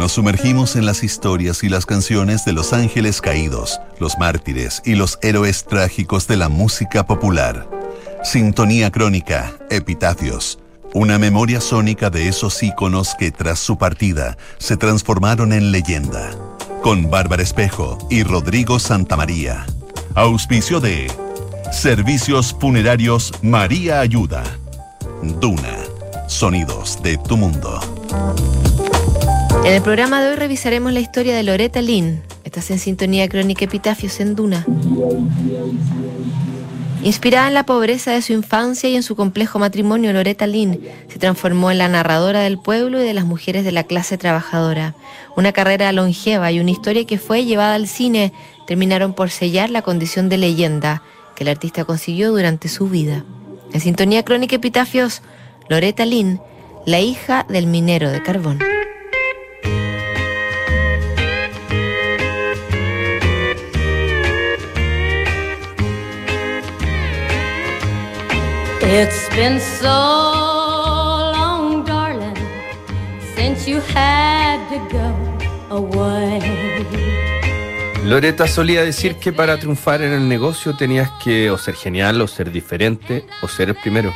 Nos sumergimos en las historias y las canciones de los ángeles caídos, los mártires y los héroes trágicos de la música popular. Sintonía crónica, epitafios. Una memoria sónica de esos íconos que tras su partida se transformaron en leyenda. Con Bárbara Espejo y Rodrigo Santamaría. Auspicio de Servicios Funerarios María Ayuda. Duna. Sonidos de tu mundo. En el programa de hoy revisaremos la historia de Loretta Lynn. Estás en sintonía crónica Epitafios en Duna. Inspirada en la pobreza de su infancia y en su complejo matrimonio, Loretta Lynn se transformó en la narradora del pueblo y de las mujeres de la clase trabajadora. Una carrera longeva y una historia que fue llevada al cine terminaron por sellar la condición de leyenda que el artista consiguió durante su vida. En sintonía crónica Epitafios, Loretta Lynn, la hija del minero de carbón. It's been so long, darling, since you had to go away. Loreta solía decir que para triunfar en el negocio tenías que o ser genial, o ser diferente, o ser el primero.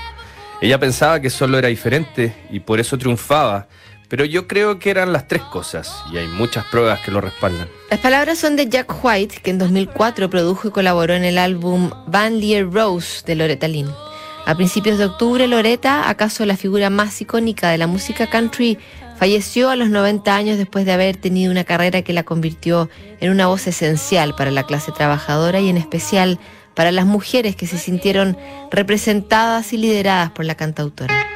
Ella pensaba que solo era diferente y por eso triunfaba, pero yo creo que eran las tres cosas y hay muchas pruebas que lo respaldan. Las palabras son de Jack White, que en 2004 produjo y colaboró en el álbum Van Leer Rose de Loretta Lynn. A principios de octubre, Loretta, acaso la figura más icónica de la música country, falleció a los 90 años después de haber tenido una carrera que la convirtió en una voz esencial para la clase trabajadora y en especial para las mujeres que se sintieron representadas y lideradas por la cantautora.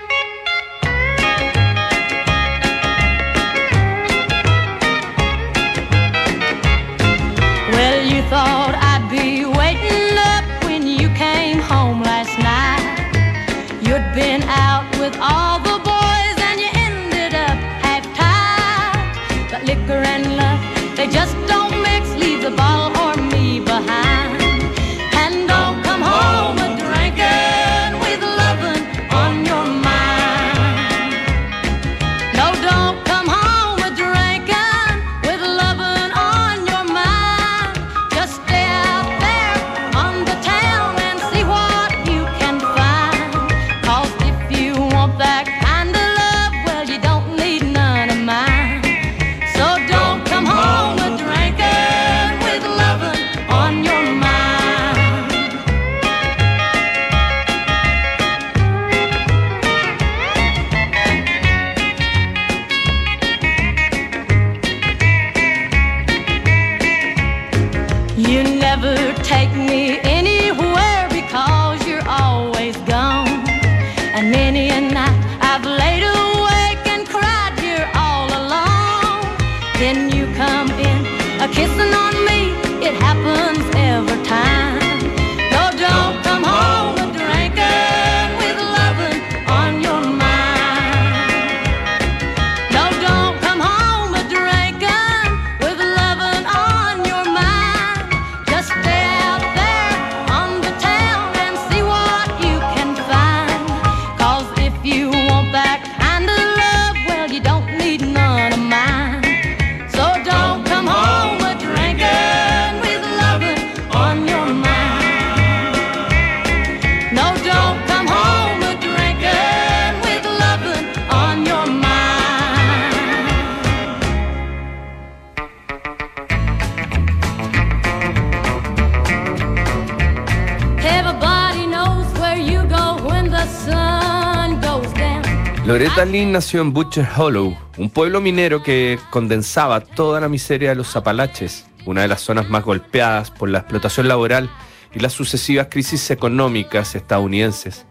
Lynn nació en Butcher Hollow, un pueblo minero que condensaba toda la miseria de los Apalaches, una de las zonas más golpeadas por la explotación laboral y las sucesivas crisis económicas estadounidenses.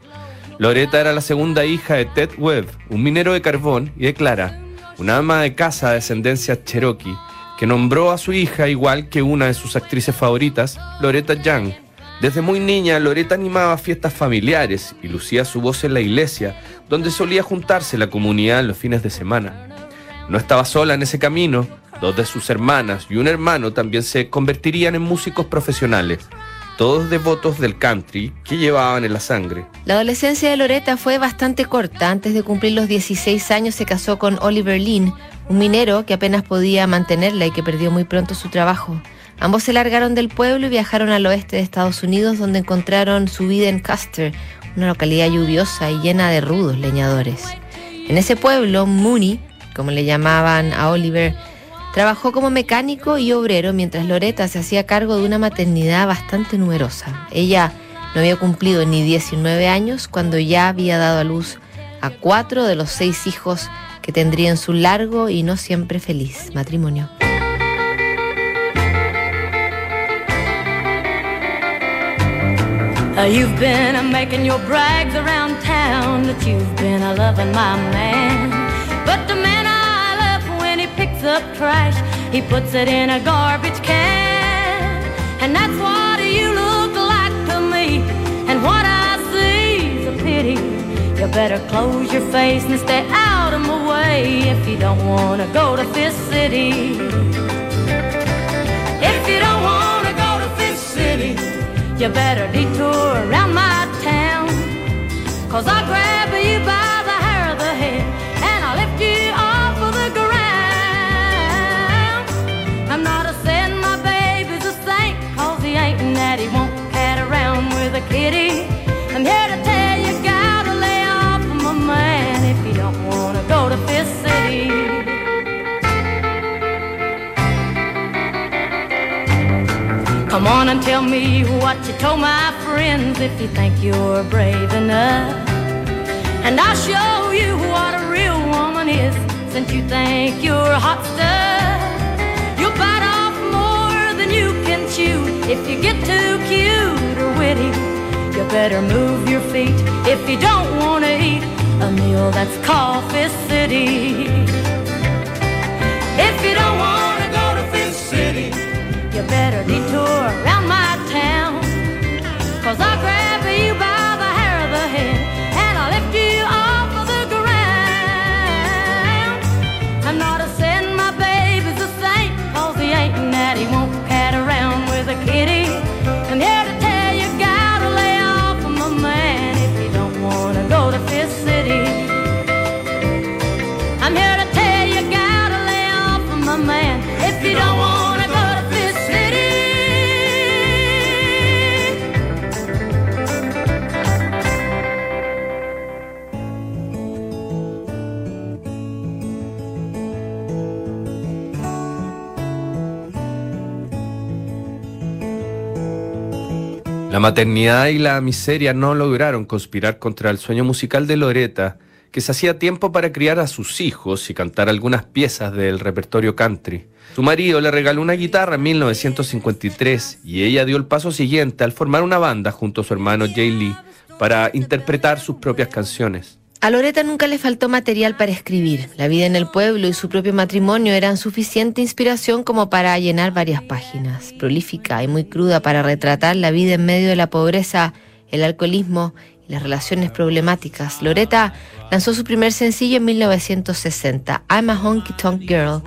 Loretta era la segunda hija de Ted Webb, un minero de carbón, y de Clara, una ama de casa de ascendencia cherokee, que nombró a su hija igual que una de sus actrices favoritas, Loretta Young. Desde muy niña, Loretta animaba fiestas familiares y lucía su voz en la iglesia, donde solía juntarse la comunidad en los fines de semana. No estaba sola en ese camino, dos de sus hermanas y un hermano también se convertirían en músicos profesionales, todos devotos del country que llevaban en la sangre. La adolescencia de Loretta fue bastante corta. Antes de cumplir los 16 años se casó con Oliver Lynn, un minero que apenas podía mantenerla y que perdió muy pronto su trabajo. Ambos se largaron del pueblo y viajaron al oeste de Estados Unidos donde encontraron su vida en Custer, una localidad lluviosa y llena de rudos leñadores. En ese pueblo, Mooney, como le llamaban a Oliver, trabajó como mecánico y obrero mientras Loretta se hacía cargo de una maternidad bastante numerosa. Ella no había cumplido ni 19 años cuando ya había dado a luz a cuatro de los seis hijos que tendrían su largo y no siempre feliz matrimonio. Uh, you've been making your brags around town that you've been a loving my man. But the man I love when he picks up trash, he puts it in a garbage can. And that's what you look like to me. And what I see is a pity. You better close your face and stay out of my way if you don't want to go to Fifth City. You better detour around my town. Cause I'll grab you by the hair of the head and I'll lift you off of the ground. I'm not a saying my baby's a saint, cause he ain't and that he won't cat around with a kitty. I'm here to tell you, gotta lay off of my man if you don't wanna go to Fifth City. Come on and tell me what told my friends if you think you're brave enough. And I'll show you what a real woman is since you think you're hot stuff. You'll bite off more than you can chew if you get too cute or witty. You better move your feet if you don't want to eat a meal that's Coffee City. I'm tell you, gotta lay off of my man if you don't. La maternidad y la miseria no lograron conspirar contra el sueño musical de Loretta, que se hacía tiempo para criar a sus hijos y cantar algunas piezas del repertorio country. Su marido le regaló una guitarra en 1953 y ella dio el paso siguiente al formar una banda junto a su hermano Jay Lee para interpretar sus propias canciones. A Loretta nunca le faltó material para escribir. La vida en el pueblo y su propio matrimonio eran suficiente inspiración como para llenar varias páginas. Prolífica y muy cruda para retratar la vida en medio de la pobreza, el alcoholismo y las relaciones problemáticas. Loretta lanzó su primer sencillo en 1960, I'm a Honky Tonk Girl.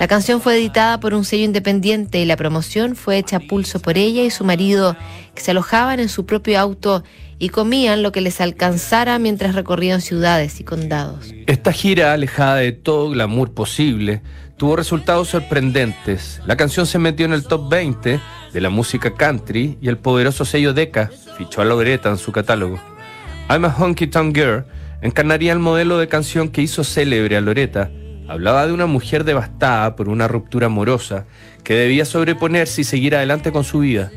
La canción fue editada por un sello independiente y la promoción fue hecha a pulso por ella y su marido, que se alojaban en su propio auto y comían lo que les alcanzara mientras recorrían ciudades y condados. Esta gira, alejada de todo glamour posible, tuvo resultados sorprendentes. La canción se metió en el top 20 de la música country y el poderoso sello Decca fichó a Loretta en su catálogo. I'm a Honky Tonk Girl encarnaría el modelo de canción que hizo célebre a Loretta. Hablaba de una mujer devastada por una ruptura amorosa que debía sobreponerse y seguir adelante con su vida.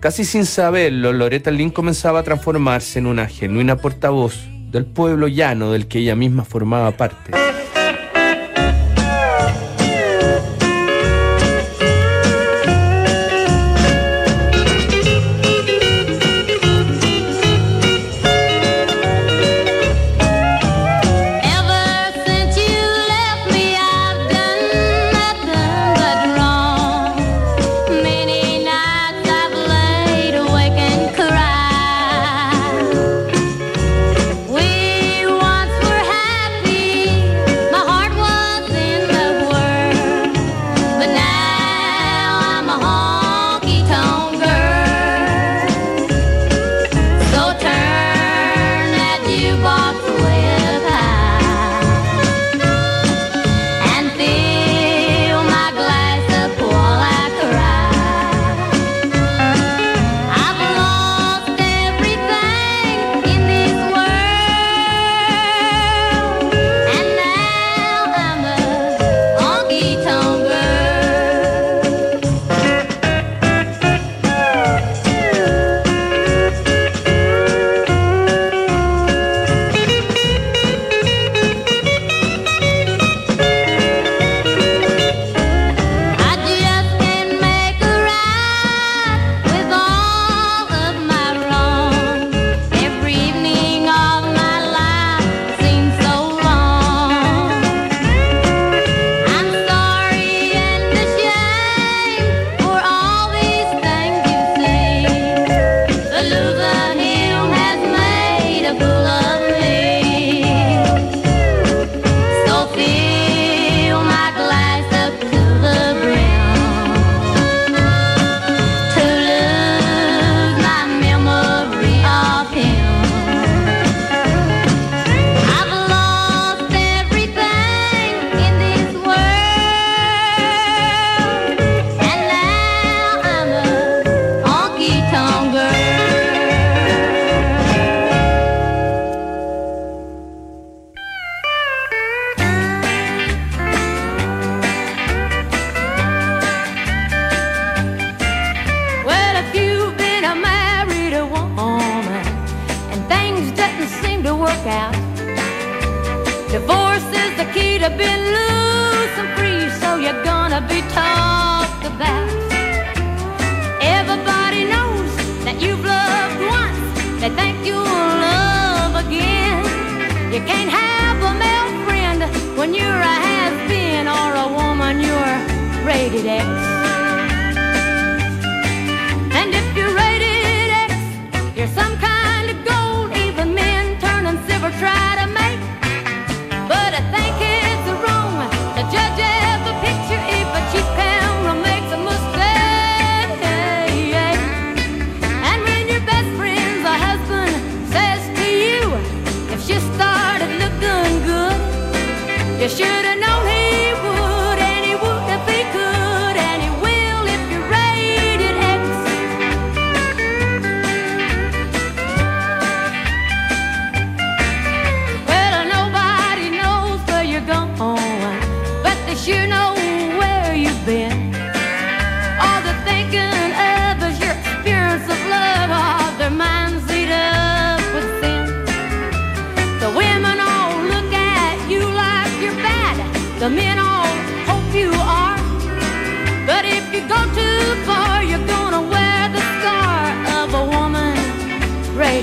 Casi sin saberlo, Loretta Lynn comenzaba a transformarse en una genuina portavoz del pueblo llano del que ella misma formaba parte.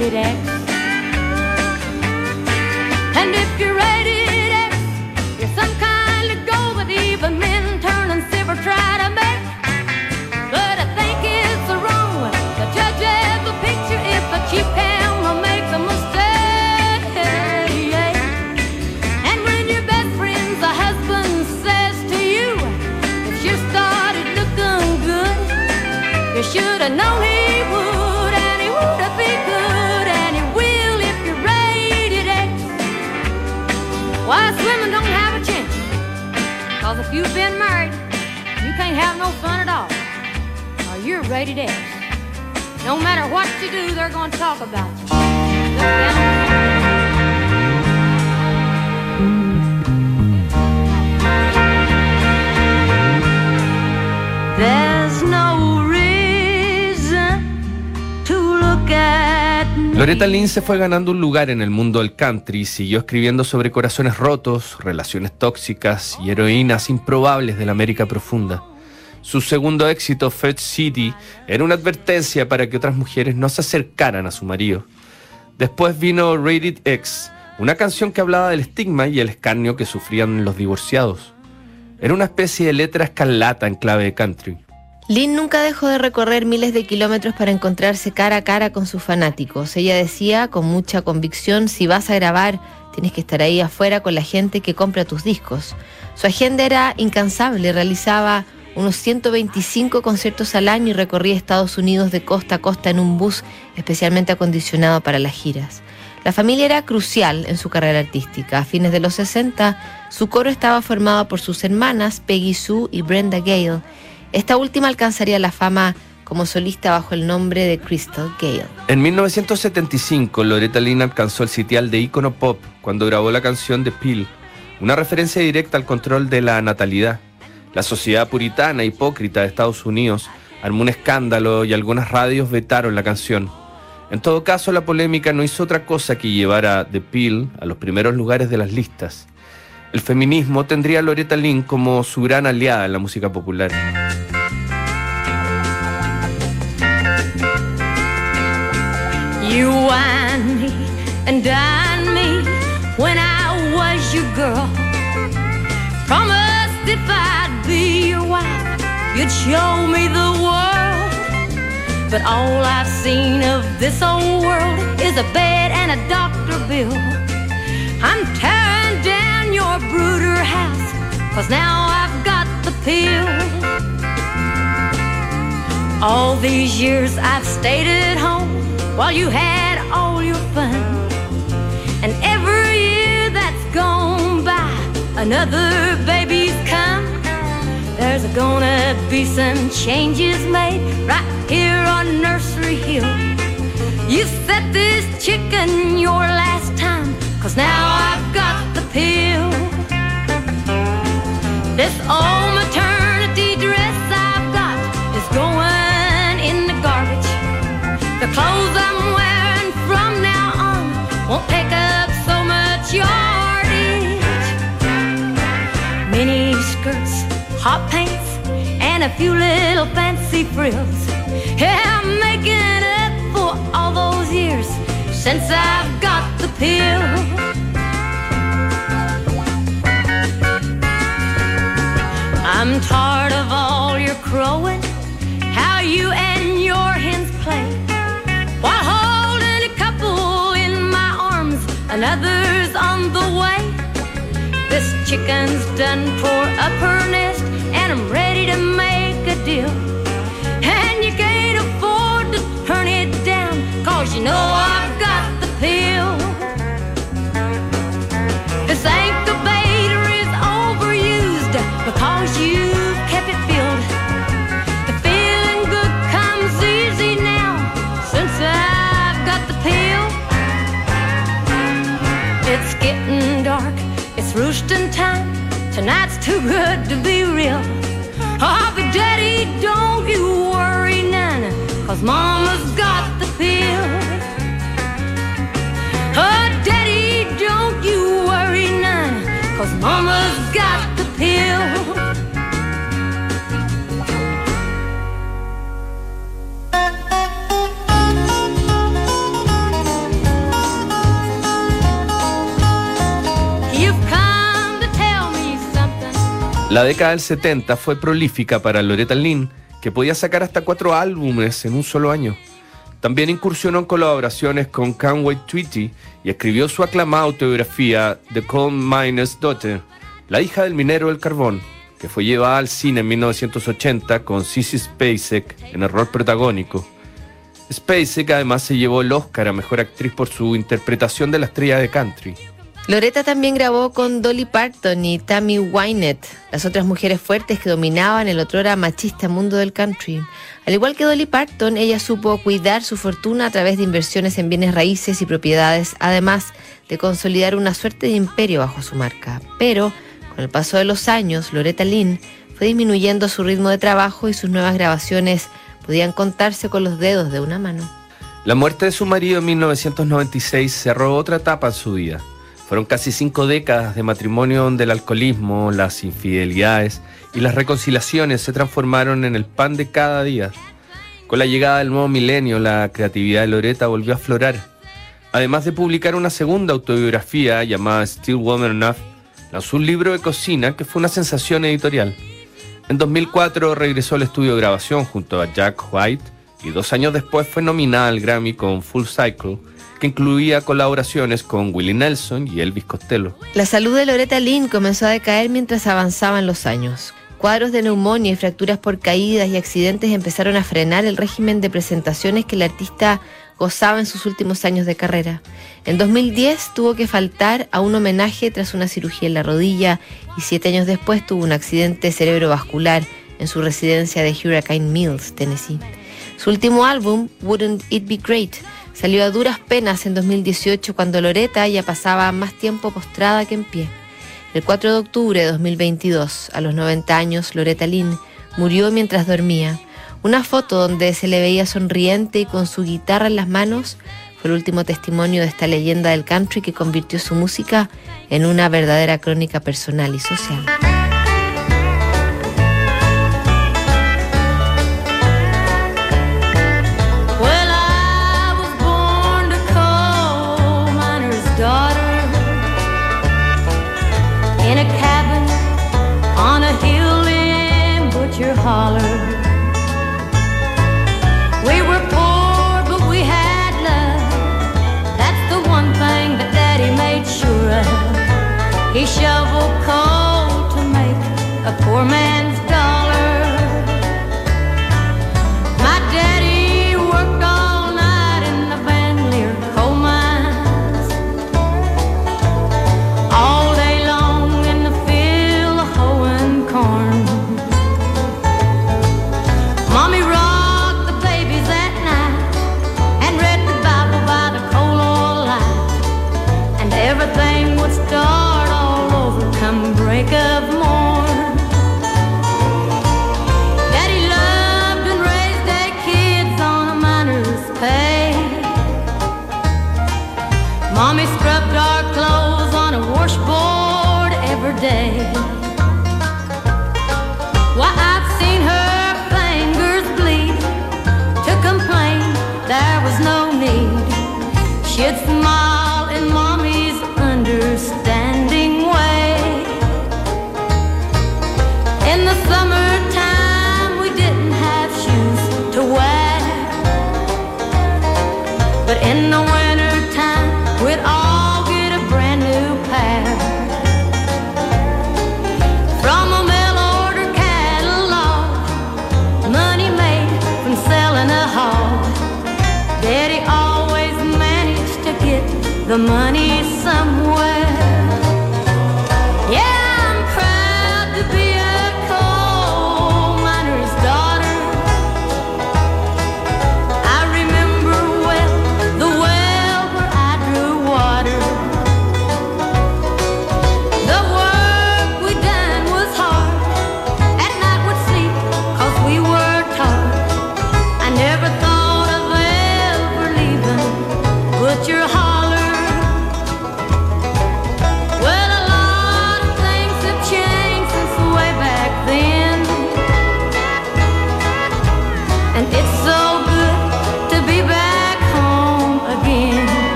Rated X. And if you're rated X, you're some kind of gold, but even men turn and silver try to make. But I think it's wrong to judge every picture if a cheap camera makes a mistake. And when your best friend's a husband says to you, if you started looking good, you should have known you've been married, you can't have no fun at all. Or you're rated X. No matter what you do, they're gonna talk about you. There's no reason to look at. Loretta Lynn se fue ganando un lugar en el mundo del country y siguió escribiendo sobre corazones rotos, relaciones tóxicas y heroínas improbables de la América profunda. Su segundo éxito, Fed City, era una advertencia para que otras mujeres no se acercaran a su marido. Después vino Rated X, una canción que hablaba del estigma y el escarnio que sufrían los divorciados. Era una especie de letra escarlata en clave de country. Lynn nunca dejó de recorrer miles de kilómetros para encontrarse cara a cara con sus fanáticos. Ella decía con mucha convicción, si vas a grabar, tienes que estar ahí afuera con la gente que compra tus discos. Su agenda era incansable, realizaba unos 125 conciertos al año y recorría Estados Unidos de costa a costa en un bus especialmente acondicionado para las giras. La familia era crucial en su carrera artística. A fines de los 60, su coro estaba formado por sus hermanas Peggy Sue y Brenda Gale. Esta última alcanzaría la fama como solista bajo el nombre de Crystal Gale. En 1975, Loretta Lynn alcanzó el sitial de ícono pop cuando grabó la canción The Pill, una referencia directa al control de la natalidad. La sociedad puritana hipócrita de Estados Unidos armó un escándalo y algunas radios vetaron la canción. En todo caso, la polémica no hizo otra cosa que llevar a The Pill a los primeros lugares de las listas. El feminismo tendría a Loretta Lynn como su gran aliada en la música popular. You wine me and dine me when I was your girl. Promised if I'd be your wife, you'd show me the world. But all I've seen of this old world is a bed and a doctor bill. I'm tearing down your brooder house, cause now I've got the pill. All these years I've stayed at home while you had all your fun. And every year that's gone by, another baby's come. There's gonna be some changes made right here on Nursery Hill. You set this chicken your last time, cause now I've got the pill. This old hot pants, and a few little fancy frills. Yeah, I'm making it for all those years since I've got the pill. I'm tired of all your crowing, how you and your hens play. While holding a couple in my arms, another's on the way. Chicken's done tore up her nest, and I'm ready to make a deal. And you can't afford to turn it down, cause you know I've too good to be real. Oh, but daddy, don't you worry none, cause mama's got the pill. Oh, daddy, don't you worry none, cause mama's got the pill. La década del 70 fue prolífica para Loretta Lynn, que podía sacar hasta cuatro álbumes en un solo año. También incursionó en colaboraciones con Conway Twitty y escribió su aclamada autobiografía The Coal Miner's Daughter, la hija del minero del carbón, que fue llevada al cine en 1980 con Sissy Spacek en el rol protagónico. Spacek además se llevó el Oscar a Mejor Actriz por su interpretación de la estrella de country. Loretta también grabó con Dolly Parton y Tammy Wynette, las otras mujeres fuertes que dominaban el otrora machista mundo del country. Al igual que Dolly Parton, ella supo cuidar su fortuna a través de inversiones en bienes raíces y propiedades, además de consolidar una suerte de imperio bajo su marca. Pero, con el paso de los años, Loretta Lynn fue disminuyendo su ritmo de trabajo y sus nuevas grabaciones podían contarse con los dedos de una mano. La muerte de su marido en 1996 cerró otra etapa en su vida. Fueron casi cinco décadas de matrimonio donde el alcoholismo, las infidelidades y las reconciliaciones se transformaron en el pan de cada día. Con la llegada del nuevo milenio, la creatividad de Loretta volvió a aflorar. Además de publicar una segunda autobiografía llamada Still Woman Enough, lanzó un libro de cocina que fue una sensación editorial. En 2004 regresó al estudio de grabación junto a Jack White y dos años después fue nominada al Grammy con Full Cycle, que incluía colaboraciones con Willie Nelson y Elvis Costello. La salud de Loretta Lynn comenzó a decaer mientras avanzaban los años. Cuadros de neumonía y fracturas por caídas y accidentes empezaron a frenar el régimen de presentaciones que el artista gozaba en sus últimos años de carrera. En 2010 tuvo que faltar a un homenaje tras una cirugía en la rodilla y siete años después tuvo un accidente cerebrovascular en su residencia de Hurricane Mills, Tennessee. Su último álbum, Wouldn't It Be Great, salió a duras penas en 2018 cuando Loretta ya pasaba más tiempo postrada que en pie. El 4 de octubre de 2022, a los 90 años, Loretta Lynn murió mientras dormía. Una foto donde se le veía sonriente y con su guitarra en las manos fue el último testimonio de esta leyenda del country que convirtió su música en una verdadera crónica personal y social. Holler.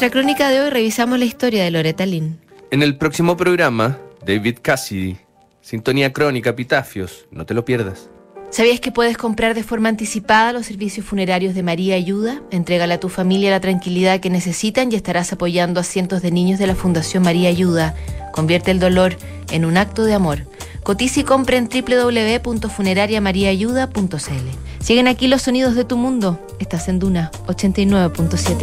Nuestra crónica de hoy revisamos la historia de Loretta Lynn. En el próximo programa, David Cassidy, Sintonía Crónica, Epitafios, no te lo pierdas. ¿Sabías que puedes comprar de forma anticipada los servicios funerarios de María Ayuda? Entrégale a tu familia la tranquilidad que necesitan y estarás apoyando a cientos de niños de la Fundación María Ayuda. Convierte el dolor en un acto de amor. Cotiza y compra en www.funerariamariaayuda.cl. Siguen aquí los sonidos de tu mundo. Estás en Duna 89.7.